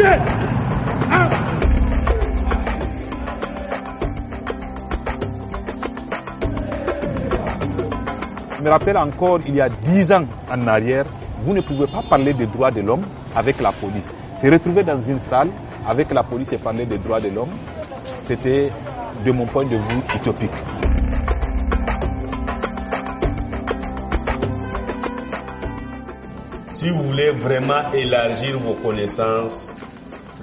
Je me rappelle encore, il y a dix ans en arrière, vous ne pouvez pas parler des droits de l'homme avec la police. Se retrouver dans une salle avec la police et parler des droits de l'homme, c'était, de mon point de vue, utopique. Si vous voulez vraiment élargir vos connaissances,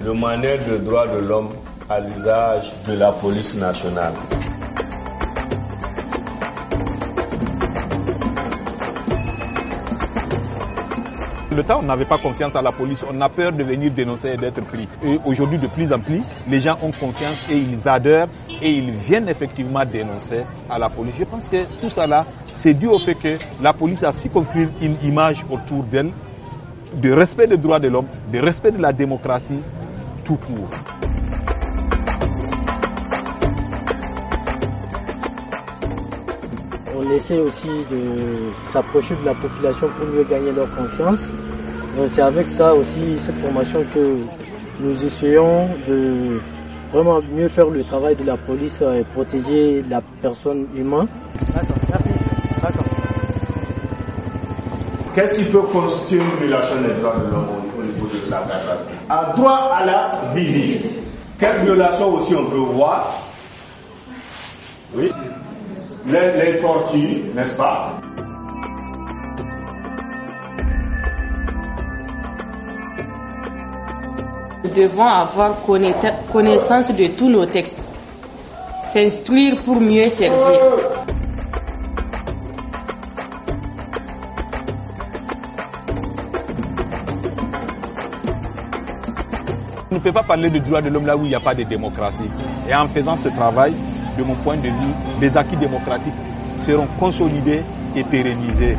le manuel de droits de l'homme à l'usage de la police nationale. Le temps, on n'avait pas confiance à la police, on a peur de venir dénoncer et d'être pris. Et aujourd'hui, de plus en plus, les gens ont confiance et ils adhèrent et ils viennent effectivement dénoncer à la police. Je pense que tout ça là, c'est dû au fait que la police a su construire une image autour d'elle de respect des droits de l'homme, de respect de la démocratie, tout court. On essaie aussi de s'approcher de la population pour mieux gagner leur confiance. C'est avec ça aussi, cette formation, que nous essayons de vraiment mieux faire le travail de la police et protéger la personne humaine. D'accord, merci. D'accord. Qu'est-ce qui peut constituer une violation des droits de l'homme au niveau de la personne Un droit à la visite. Quelle violation aussi on peut voir? Oui. Les, les n'est-ce pas? Nous devons avoir connaissance de tous nos textes, s'instruire pour mieux servir. On ne peut pas parler de droits de l'homme là où il n'y a pas de démocratie. Et en faisant ce travail, de mon point de vue, les acquis démocratiques seront consolidés et pérennisés.